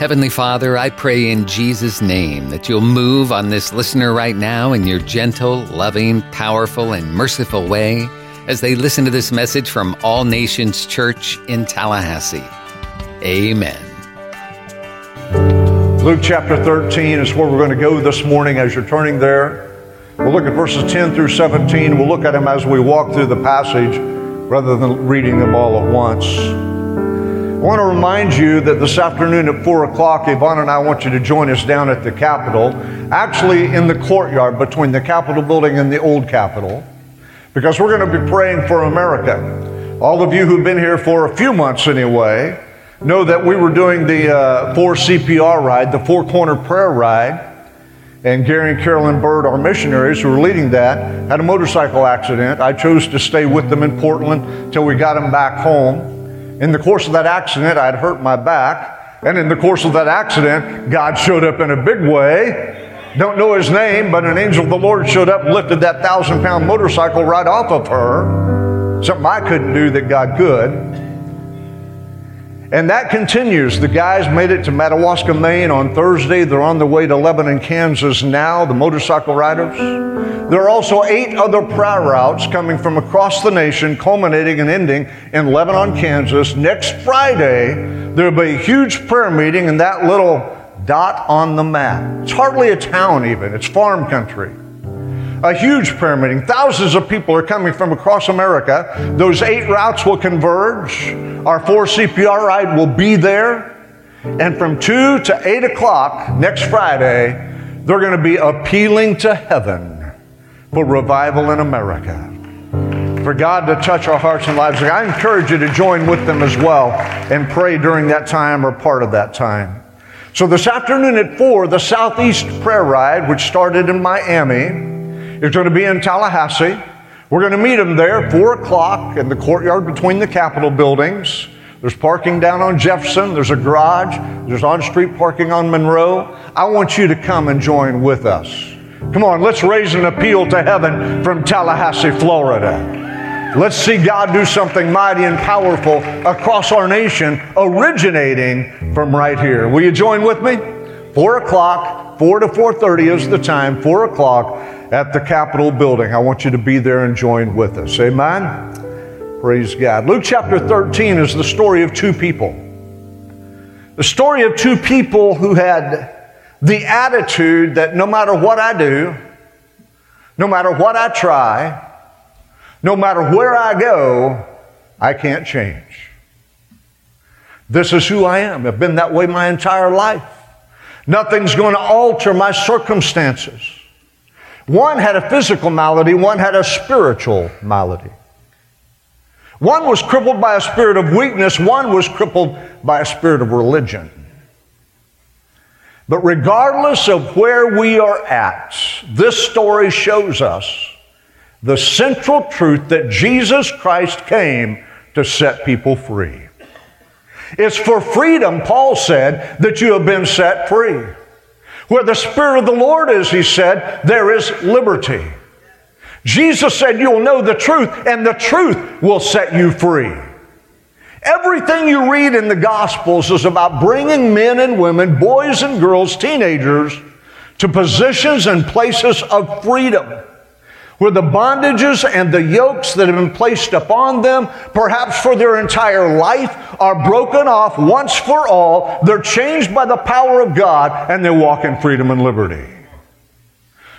Heavenly Father, I pray in Jesus' name that you'll move on this listener right now in your gentle, loving, powerful, and merciful way as they listen to this message from All Nations Church in Tallahassee. Amen. Luke chapter 13 is where we're going to go this morning as you're turning there. We'll look at verses 10 through 17. We'll look at them as we walk through the passage rather than reading them all at once. I want to remind you that this afternoon at 4 o'clock, Yvonne and I want you to join us down at the Capitol, actually in the courtyard between the Capitol building and the old Capitol, because we're going to be praying for America. All of you who've been here for a few months anyway know that we were doing the uh, 4 CPR ride, the Four Corner Prayer Ride, and Gary and Carolyn Bird, our missionaries who were leading that, had a motorcycle accident. I chose to stay with them in Portland until we got them back home. In the course of that accident, I'd hurt my back. And in the course of that accident, God showed up in a big way. Don't know his name, but an angel of the Lord showed up lifted that thousand pound motorcycle right off of her. Something I couldn't do that God could. And that continues. The guys made it to Madawaska, Maine on Thursday. They're on their way to Lebanon, Kansas now, the motorcycle riders. There are also eight other prayer routes coming from across the nation, culminating and ending in Lebanon, Kansas. Next Friday, there'll be a huge prayer meeting in that little dot on the map. It's hardly a town, even, it's farm country a huge prayer meeting. Thousands of people are coming from across America. Those eight routes will converge. Our four CPR ride will be there. And from 2 to 8 o'clock next Friday, they're going to be appealing to heaven for revival in America. For God to touch our hearts and lives. I encourage you to join with them as well and pray during that time or part of that time. So, this afternoon at 4, the Southeast Prayer Ride, which started in Miami, is going to be in Tallahassee. We're going to meet them there, 4 o'clock, in the courtyard between the Capitol buildings. There's parking down on Jefferson. There's a garage. There's on street parking on Monroe. I want you to come and join with us. Come on, let's raise an appeal to heaven from Tallahassee, Florida. Let's see God do something mighty and powerful across our nation, originating from right here. Will you join with me? Four o'clock, four to four thirty is the time. Four o'clock at the Capitol building. I want you to be there and join with us. Amen? Praise God. Luke chapter 13 is the story of two people. The story of two people who had the attitude that no matter what I do, no matter what I try, no matter where I go, I can't change. This is who I am. I've been that way my entire life. Nothing's going to alter my circumstances. One had a physical malady, one had a spiritual malady. One was crippled by a spirit of weakness, one was crippled by a spirit of religion. But regardless of where we are at, this story shows us the central truth that Jesus Christ came to set people free. It's for freedom, Paul said, that you have been set free. Where the Spirit of the Lord is, he said, there is liberty. Jesus said, You'll know the truth, and the truth will set you free. Everything you read in the Gospels is about bringing men and women, boys and girls, teenagers, to positions and places of freedom where the bondages and the yokes that have been placed upon them, perhaps for their entire life, are broken off once for all. They're changed by the power of God and they walk in freedom and liberty.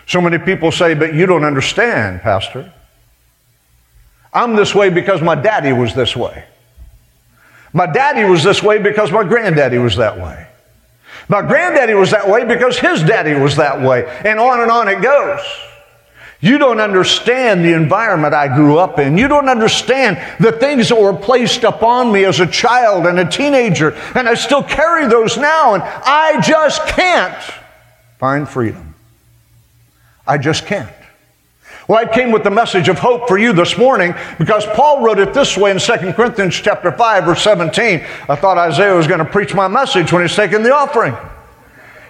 So many people say, But you don't understand, Pastor. I'm this way because my daddy was this way. My daddy was this way because my granddaddy was that way. My granddaddy was that way because his daddy was that way. And on and on it goes. You don't understand the environment I grew up in. You don't understand the things that were placed upon me as a child and a teenager. And I still carry those now, and I just can't find freedom. I just can't. Well, I came with the message of hope for you this morning because Paul wrote it this way in 2 Corinthians chapter 5, verse 17. I thought Isaiah was going to preach my message when he's taking the offering.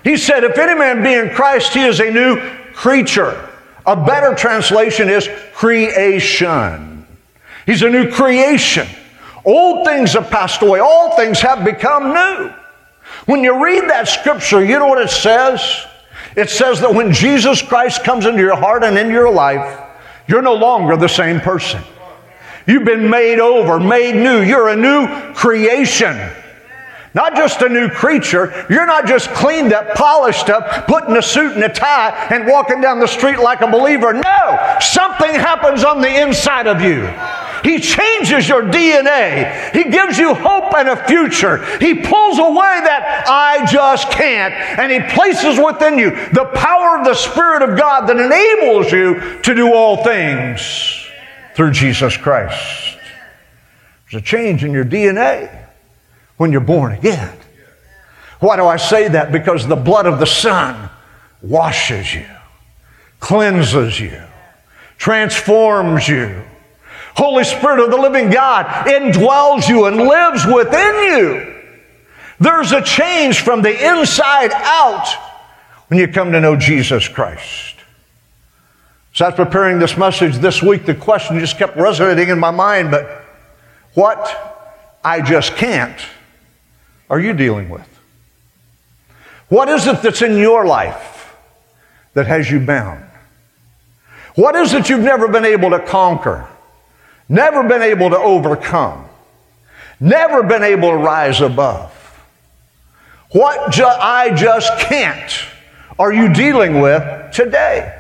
He said, If any man be in Christ, he is a new creature. A better translation is creation. He's a new creation. Old things have passed away, all things have become new. When you read that scripture, you know what it says? It says that when Jesus Christ comes into your heart and into your life, you're no longer the same person. You've been made over, made new. You're a new creation. Not just a new creature. You're not just cleaned up, polished up, putting a suit and a tie and walking down the street like a believer. No! Something happens on the inside of you. He changes your DNA. He gives you hope and a future. He pulls away that I just can't, and He places within you the power of the Spirit of God that enables you to do all things through Jesus Christ. There's a change in your DNA when you're born again. Why do I say that? Because the blood of the Son washes you, cleanses you, transforms you. Holy Spirit of the living God indwells you and lives within you. There's a change from the inside out when you come to know Jesus Christ. So, I was preparing this message this week, the question just kept resonating in my mind, but what I just can't are you dealing with? What is it that's in your life that has you bound? What is it you've never been able to conquer? Never been able to overcome? Never been able to rise above? What ju- I just can't are you dealing with today?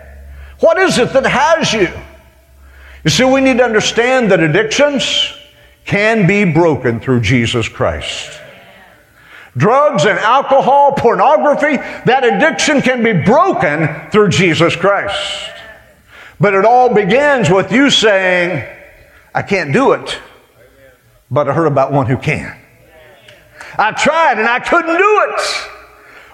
What is it that has you? You see, we need to understand that addictions can be broken through Jesus Christ. Drugs and alcohol, pornography, that addiction can be broken through Jesus Christ. But it all begins with you saying, I can't do it, but I heard about one who can. I tried and I couldn't do it.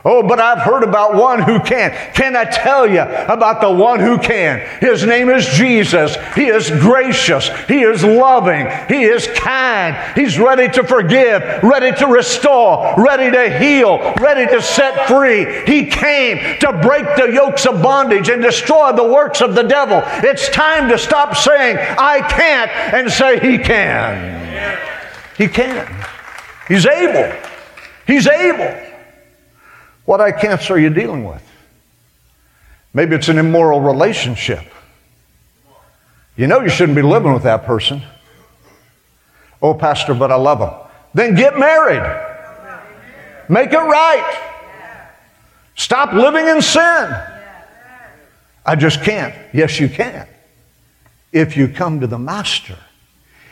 Oh, but I've heard about one who can. Can I tell you about the one who can? His name is Jesus. He is gracious. He is loving. He is kind. He's ready to forgive, ready to restore, ready to heal, ready to set free. He came to break the yokes of bondage and destroy the works of the devil. It's time to stop saying, I can't, and say, He can. He can. He's able. He's able. What eye cancer are you dealing with? Maybe it's an immoral relationship. You know you shouldn't be living with that person. Oh, Pastor, but I love him. Then get married. Make it right. Stop living in sin. I just can't. Yes, you can. If you come to the Master.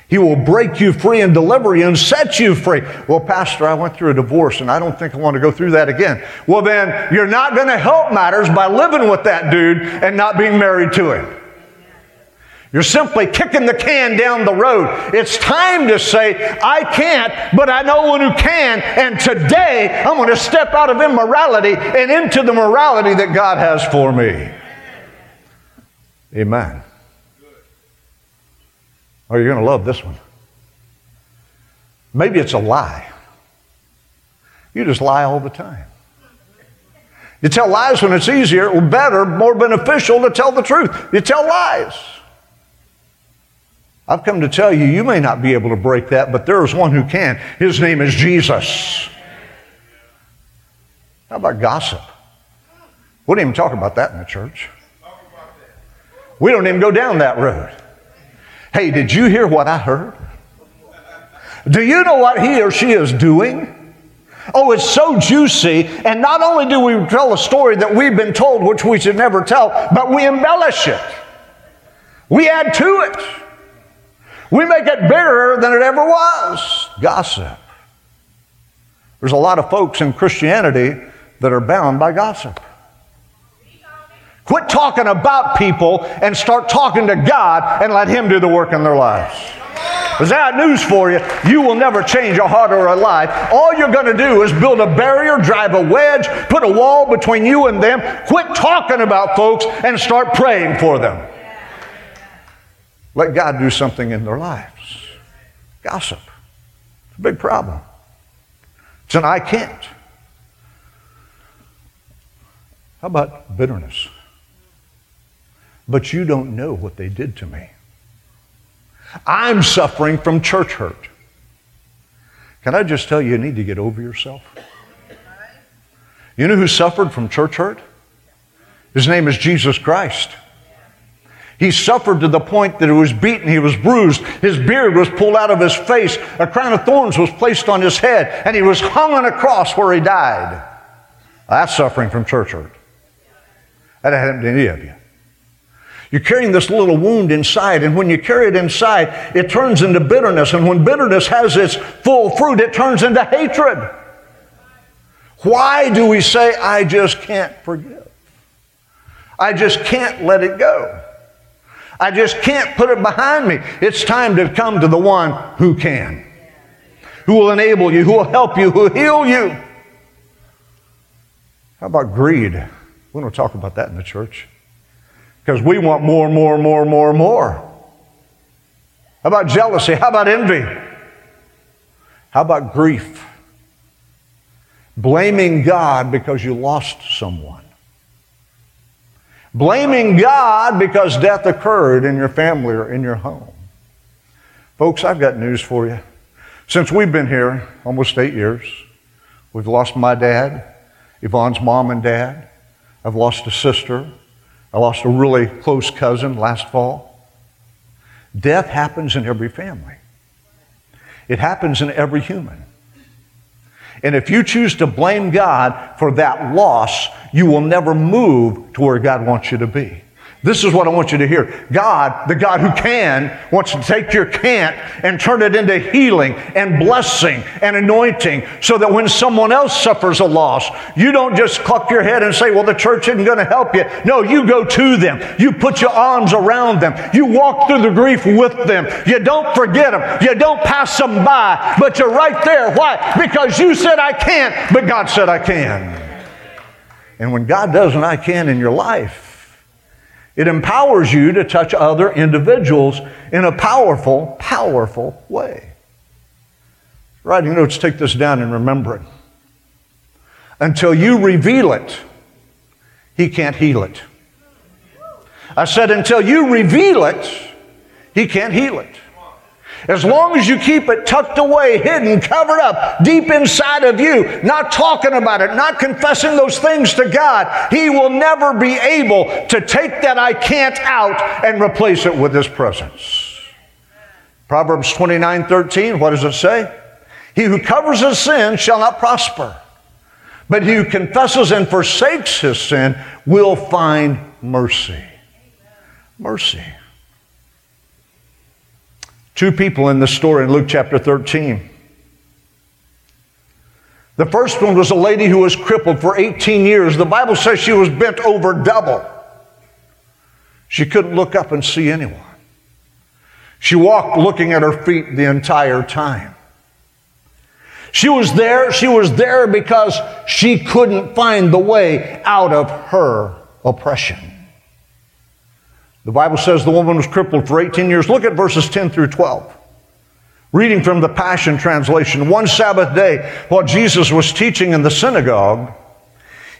He will break you free and deliver you and set you free. Well, Pastor, I went through a divorce and I don't think I want to go through that again. Well, then you're not going to help matters by living with that dude and not being married to him. You're simply kicking the can down the road. It's time to say, I can't, but I know one who can. And today, I'm going to step out of immorality and into the morality that God has for me. Amen. Oh, you're going to love this one. Maybe it's a lie. You just lie all the time. You tell lies when it's easier, or better, more beneficial to tell the truth. You tell lies. I've come to tell you, you may not be able to break that, but there is one who can. His name is Jesus. How about gossip? We don't even talk about that in the church. We don't even go down that road. Hey, did you hear what I heard? Do you know what he or she is doing? Oh, it's so juicy. And not only do we tell a story that we've been told, which we should never tell, but we embellish it. We add to it. We make it bigger than it ever was. Gossip. There's a lot of folks in Christianity that are bound by gossip. Quit talking about people and start talking to God and let Him do the work in their lives. Because I got news for you. You will never change a heart or a life. All you're going to do is build a barrier, drive a wedge, put a wall between you and them. Quit talking about folks and start praying for them. Let God do something in their lives. Gossip. It's a big problem. It's an I can't. How about bitterness? But you don't know what they did to me. I'm suffering from church hurt. Can I just tell you, you need to get over yourself? You know who suffered from church hurt? His name is Jesus Christ. He suffered to the point that he was beaten, he was bruised, his beard was pulled out of his face, a crown of thorns was placed on his head, and he was hung on a cross where he died. That's suffering from church hurt. That happened to any of you. You're carrying this little wound inside, and when you carry it inside, it turns into bitterness. And when bitterness has its full fruit, it turns into hatred. Why do we say, I just can't forgive? I just can't let it go. I just can't put it behind me. It's time to come to the one who can, who will enable you, who will help you, who will heal you. How about greed? We don't talk about that in the church because we want more, more, more, more, more. How about jealousy? How about envy? How about grief? Blaming God because you lost someone. Blaming God because death occurred in your family or in your home. Folks, I've got news for you. Since we've been here almost eight years, we've lost my dad, Yvonne's mom and dad. I've lost a sister. I lost a really close cousin last fall. Death happens in every family, it happens in every human. And if you choose to blame God for that loss, you will never move to where God wants you to be. This is what I want you to hear. God, the God who can, wants to take your can't and turn it into healing and blessing and anointing so that when someone else suffers a loss, you don't just cluck your head and say, Well, the church isn't going to help you. No, you go to them. You put your arms around them. You walk through the grief with them. You don't forget them. You don't pass them by, but you're right there. Why? Because you said, I can't, but God said, I can. And when God does an I can in your life, it empowers you to touch other individuals in a powerful, powerful way. Writing notes, take this down and remember it. Until you reveal it, he can't heal it. I said, until you reveal it, he can't heal it. As long as you keep it tucked away, hidden, covered up, deep inside of you, not talking about it, not confessing those things to God, He will never be able to take that I can't out and replace it with His presence. Proverbs 29 13, what does it say? He who covers his sin shall not prosper, but he who confesses and forsakes his sin will find mercy. Mercy. Two people in this story in Luke chapter 13. The first one was a lady who was crippled for 18 years. The Bible says she was bent over double. She couldn't look up and see anyone. She walked looking at her feet the entire time. She was there, she was there because she couldn't find the way out of her oppression. The Bible says the woman was crippled for 18 years. Look at verses 10 through 12. Reading from the Passion Translation, one Sabbath day, while Jesus was teaching in the synagogue,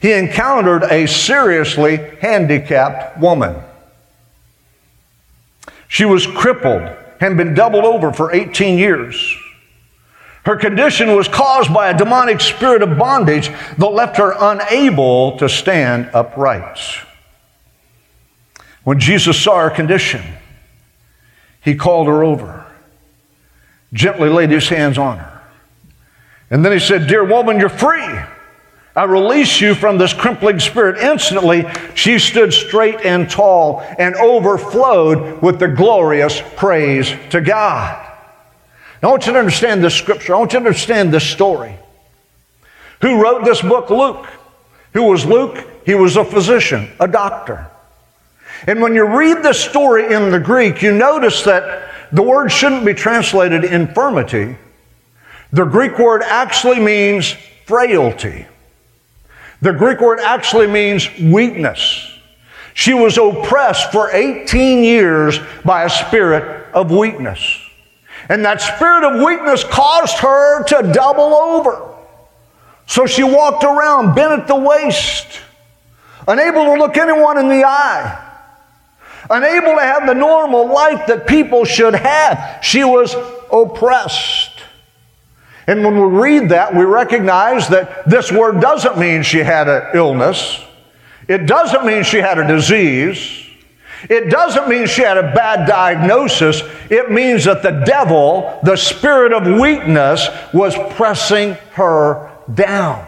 he encountered a seriously handicapped woman. She was crippled and been doubled over for 18 years. Her condition was caused by a demonic spirit of bondage that left her unable to stand upright. When Jesus saw her condition, he called her over, gently laid his hands on her. And then he said, Dear woman, you're free. I release you from this crippling spirit. Instantly, she stood straight and tall and overflowed with the glorious praise to God. Now, I want you to understand this scripture. I want you to understand this story. Who wrote this book? Luke. Who was Luke? He was a physician, a doctor. And when you read the story in the Greek, you notice that the word shouldn't be translated infirmity. The Greek word actually means frailty. The Greek word actually means weakness. She was oppressed for 18 years by a spirit of weakness. And that spirit of weakness caused her to double over. So she walked around bent at the waist, unable to look anyone in the eye unable to have the normal life that people should have. She was oppressed. And when we read that, we recognize that this word doesn't mean she had an illness. It doesn't mean she had a disease. It doesn't mean she had a bad diagnosis. It means that the devil, the spirit of weakness, was pressing her down.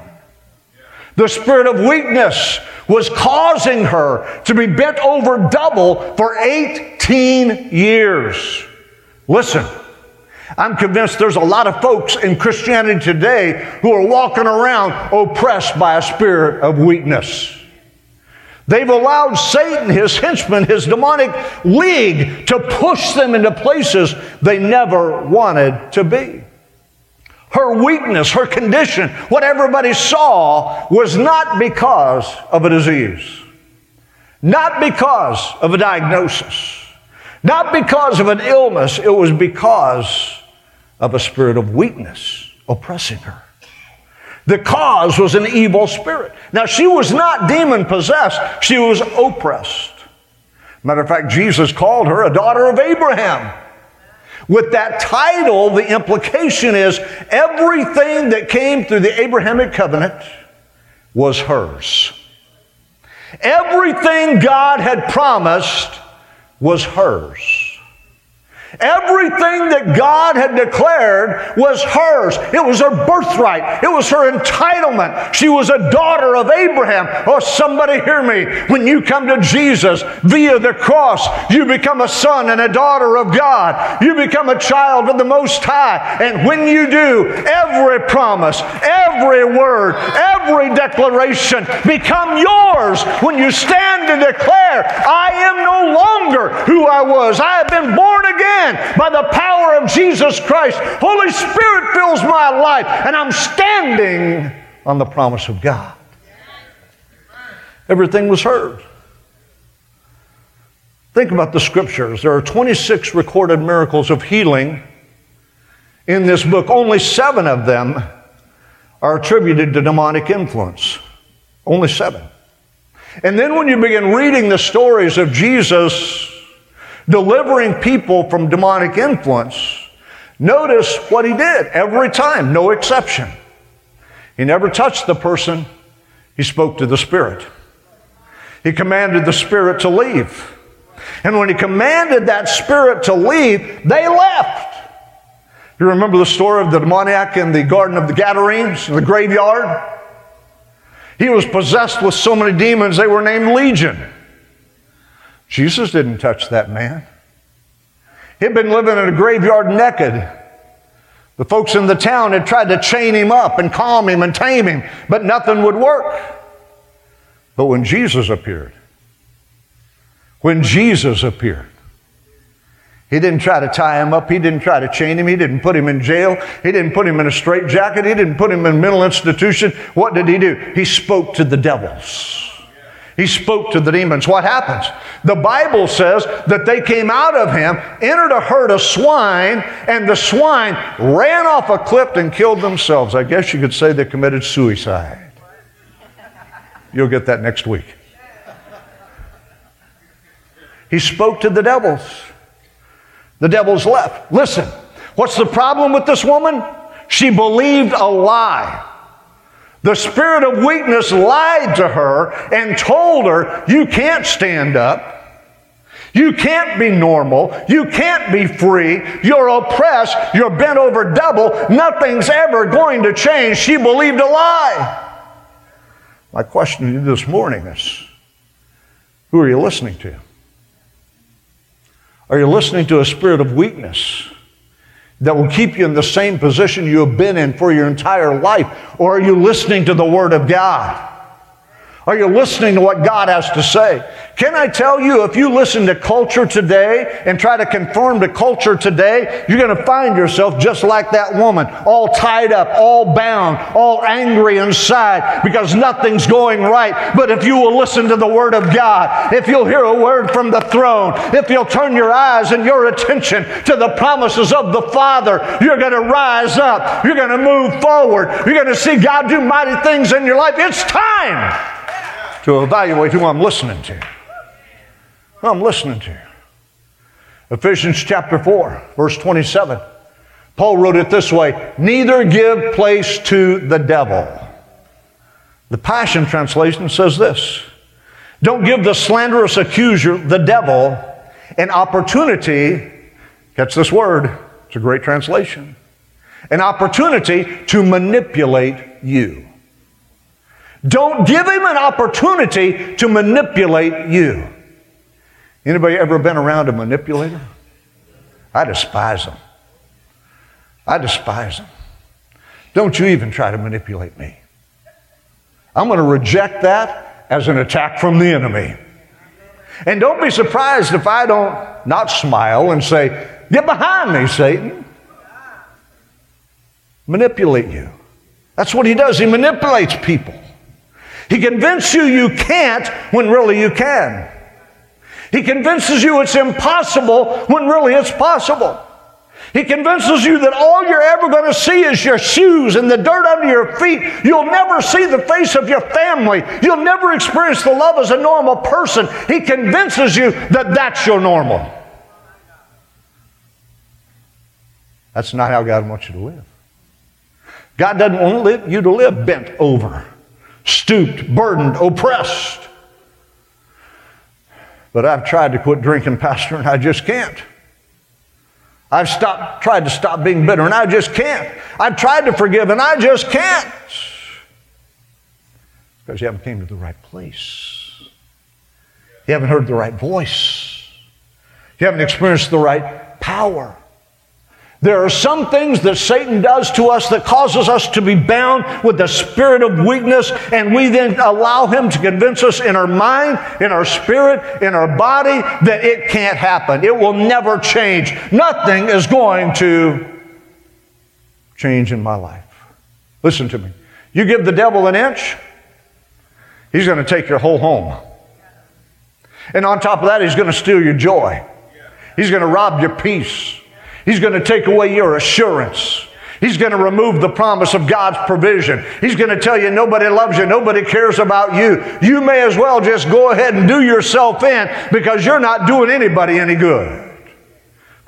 The spirit of weakness was causing her to be bent over double for 18 years. Listen, I'm convinced there's a lot of folks in Christianity today who are walking around oppressed by a spirit of weakness. They've allowed Satan, his henchmen, his demonic league to push them into places they never wanted to be. Her weakness, her condition, what everybody saw was not because of a disease, not because of a diagnosis, not because of an illness. It was because of a spirit of weakness oppressing her. The cause was an evil spirit. Now, she was not demon possessed, she was oppressed. Matter of fact, Jesus called her a daughter of Abraham. With that title, the implication is everything that came through the Abrahamic covenant was hers. Everything God had promised was hers. Everything that God had declared was hers. It was her birthright. It was her entitlement. She was a daughter of Abraham. Oh, somebody hear me. When you come to Jesus via the cross, you become a son and a daughter of God. You become a child of the Most High. And when you do, every promise, every word, every declaration become yours when you stand and declare, I am no longer who I was. I have been born again by the power of Jesus Christ. Holy Spirit fills my life, and I'm standing on the promise of God. Everything was heard. Think about the scriptures. There are 26 recorded miracles of healing in this book. Only seven of them are attributed to demonic influence. Only seven. And then when you begin reading the stories of Jesus delivering people from demonic influence, notice what he did every time, no exception. He never touched the person, he spoke to the Spirit. He commanded the Spirit to leave. And when he commanded that spirit to leave, they left. You remember the story of the demoniac in the Garden of the Gadarenes, in the graveyard? He was possessed with so many demons, they were named Legion. Jesus didn't touch that man. He'd been living in a graveyard naked. The folks in the town had tried to chain him up and calm him and tame him, but nothing would work. But when Jesus appeared, when Jesus appeared, he didn't try to tie him up. He didn't try to chain him. He didn't put him in jail. He didn't put him in a straitjacket. He didn't put him in mental institution. What did he do? He spoke to the devils. He spoke to the demons. What happens? The Bible says that they came out of him, entered a herd of swine, and the swine ran off a cliff and killed themselves. I guess you could say they committed suicide. You'll get that next week. He spoke to the devils. The devils left. Listen, what's the problem with this woman? She believed a lie. The spirit of weakness lied to her and told her, You can't stand up. You can't be normal. You can't be free. You're oppressed. You're bent over double. Nothing's ever going to change. She believed a lie. My question to you this morning is who are you listening to? Are you listening to a spirit of weakness? That will keep you in the same position you have been in for your entire life? Or are you listening to the Word of God? Are you listening to what God has to say? Can I tell you, if you listen to culture today and try to conform to culture today, you're going to find yourself just like that woman, all tied up, all bound, all angry inside because nothing's going right. But if you will listen to the Word of God, if you'll hear a word from the throne, if you'll turn your eyes and your attention to the promises of the Father, you're going to rise up. You're going to move forward. You're going to see God do mighty things in your life. It's time to evaluate who I'm listening to. Who I'm listening to. Ephesians chapter 4, verse 27. Paul wrote it this way neither give place to the devil. The Passion Translation says this Don't give the slanderous accuser, the devil, an opportunity, catch this word, it's a great translation, an opportunity to manipulate you. Don't give him an opportunity to manipulate you. Anybody ever been around a manipulator? I despise them. I despise them. Don't you even try to manipulate me. I'm going to reject that as an attack from the enemy. And don't be surprised if I don't not smile and say, Get behind me, Satan. Manipulate you. That's what he does. He manipulates people. He convinces you you can't when really you can. He convinces you it's impossible when really it's possible. He convinces you that all you're ever going to see is your shoes and the dirt under your feet. You'll never see the face of your family. You'll never experience the love as a normal person. He convinces you that that's your normal. That's not how God wants you to live. God doesn't want you to live bent over, stooped, burdened, oppressed. But I've tried to quit drinking, Pastor, and I just can't. I've stopped, tried to stop being bitter, and I just can't. I've tried to forgive, and I just can't. Because you haven't came to the right place. You haven't heard the right voice. You haven't experienced the right power. There are some things that Satan does to us that causes us to be bound with the spirit of weakness, and we then allow him to convince us in our mind, in our spirit, in our body that it can't happen. It will never change. Nothing is going to change in my life. Listen to me. You give the devil an inch, he's going to take your whole home. And on top of that, he's going to steal your joy, he's going to rob your peace. He's going to take away your assurance. He's going to remove the promise of God's provision. He's going to tell you nobody loves you, nobody cares about you. You may as well just go ahead and do yourself in because you're not doing anybody any good.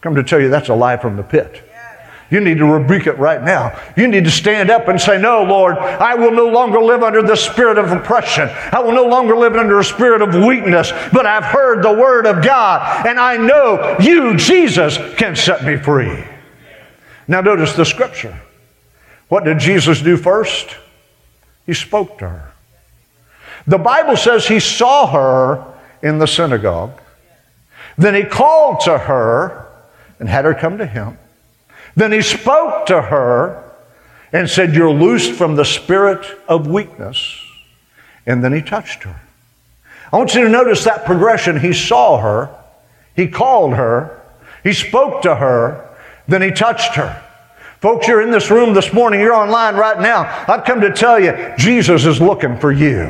Come to tell you that's a lie from the pit. You need to rebuke it right now. You need to stand up and say, No, Lord, I will no longer live under the spirit of oppression. I will no longer live under a spirit of weakness, but I've heard the word of God, and I know you, Jesus, can set me free. Now, notice the scripture. What did Jesus do first? He spoke to her. The Bible says he saw her in the synagogue. Then he called to her and had her come to him. Then he spoke to her and said, You're loosed from the spirit of weakness. And then he touched her. I want you to notice that progression. He saw her, he called her, he spoke to her, then he touched her. Folks, you're in this room this morning, you're online right now. I've come to tell you, Jesus is looking for you.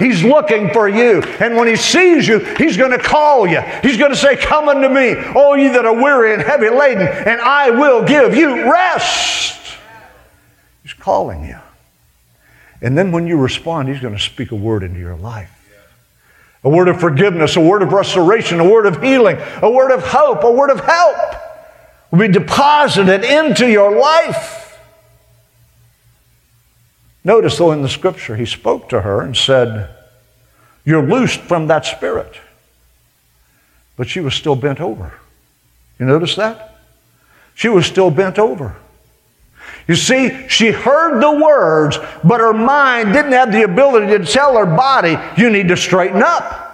He's looking for you. And when he sees you, he's going to call you. He's going to say, Come unto me, all you that are weary and heavy laden, and I will give you rest. He's calling you. And then when you respond, he's going to speak a word into your life. A word of forgiveness, a word of restoration, a word of healing, a word of hope, a word of help will be deposited into your life. Notice, though, in the scripture, he spoke to her and said, You're loosed from that spirit. But she was still bent over. You notice that? She was still bent over. You see, she heard the words, but her mind didn't have the ability to tell her body, You need to straighten up.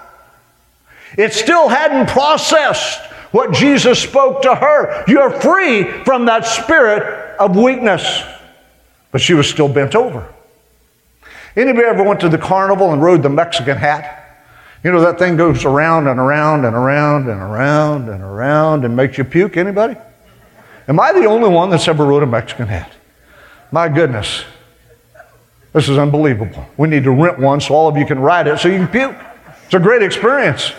It still hadn't processed what Jesus spoke to her. You're free from that spirit of weakness. But she was still bent over. Anybody ever went to the carnival and rode the Mexican hat? You know that thing goes around and around and around and around and around and makes you puke. Anybody? Am I the only one that's ever rode a Mexican hat? My goodness. This is unbelievable. We need to rent one so all of you can ride it so you can puke. It's a great experience.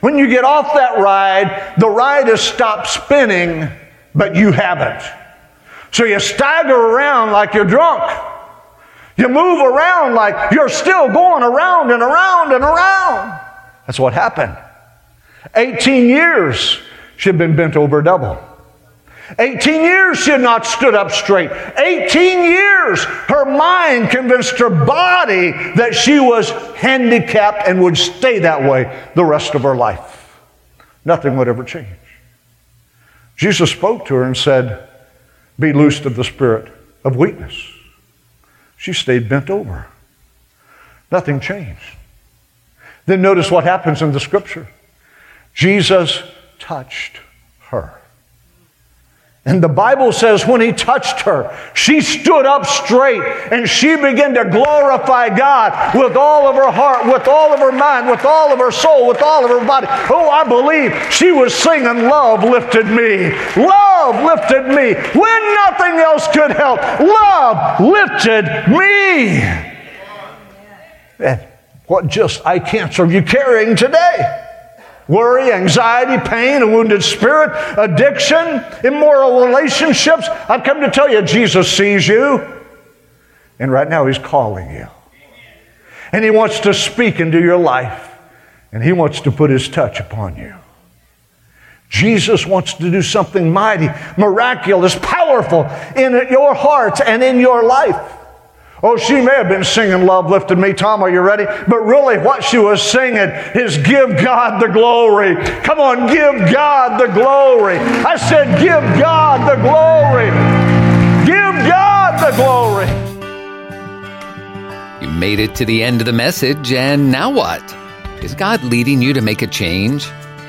When you get off that ride, the ride has stopped spinning, but you haven't. So you stagger around like you're drunk. You move around like you're still going around and around and around. That's what happened. 18 years She had been bent over double. 18 years she had not stood up straight. 18 years her mind convinced her body that she was handicapped and would stay that way the rest of her life. Nothing would ever change. Jesus spoke to her and said, Be loosed of the spirit of weakness. She stayed bent over. Nothing changed. Then notice what happens in the scripture Jesus touched her. And the Bible says when he touched her, she stood up straight and she began to glorify God with all of her heart, with all of her mind, with all of her soul, with all of her body. Oh, I believe she was singing, Love lifted me. Love lifted me. When nothing else could help, love lifted me. And what just eye cancer are you carrying today? Worry, anxiety, pain, a wounded spirit, addiction, immoral relationships. I've come to tell you, Jesus sees you. And right now, He's calling you. And He wants to speak into your life. And He wants to put His touch upon you. Jesus wants to do something mighty, miraculous, powerful in your heart and in your life. Oh, she may have been singing Love Lifted Me. Tom, are you ready? But really, what she was singing is Give God the glory. Come on, give God the glory. I said, Give God the glory. Give God the glory. You made it to the end of the message, and now what? Is God leading you to make a change?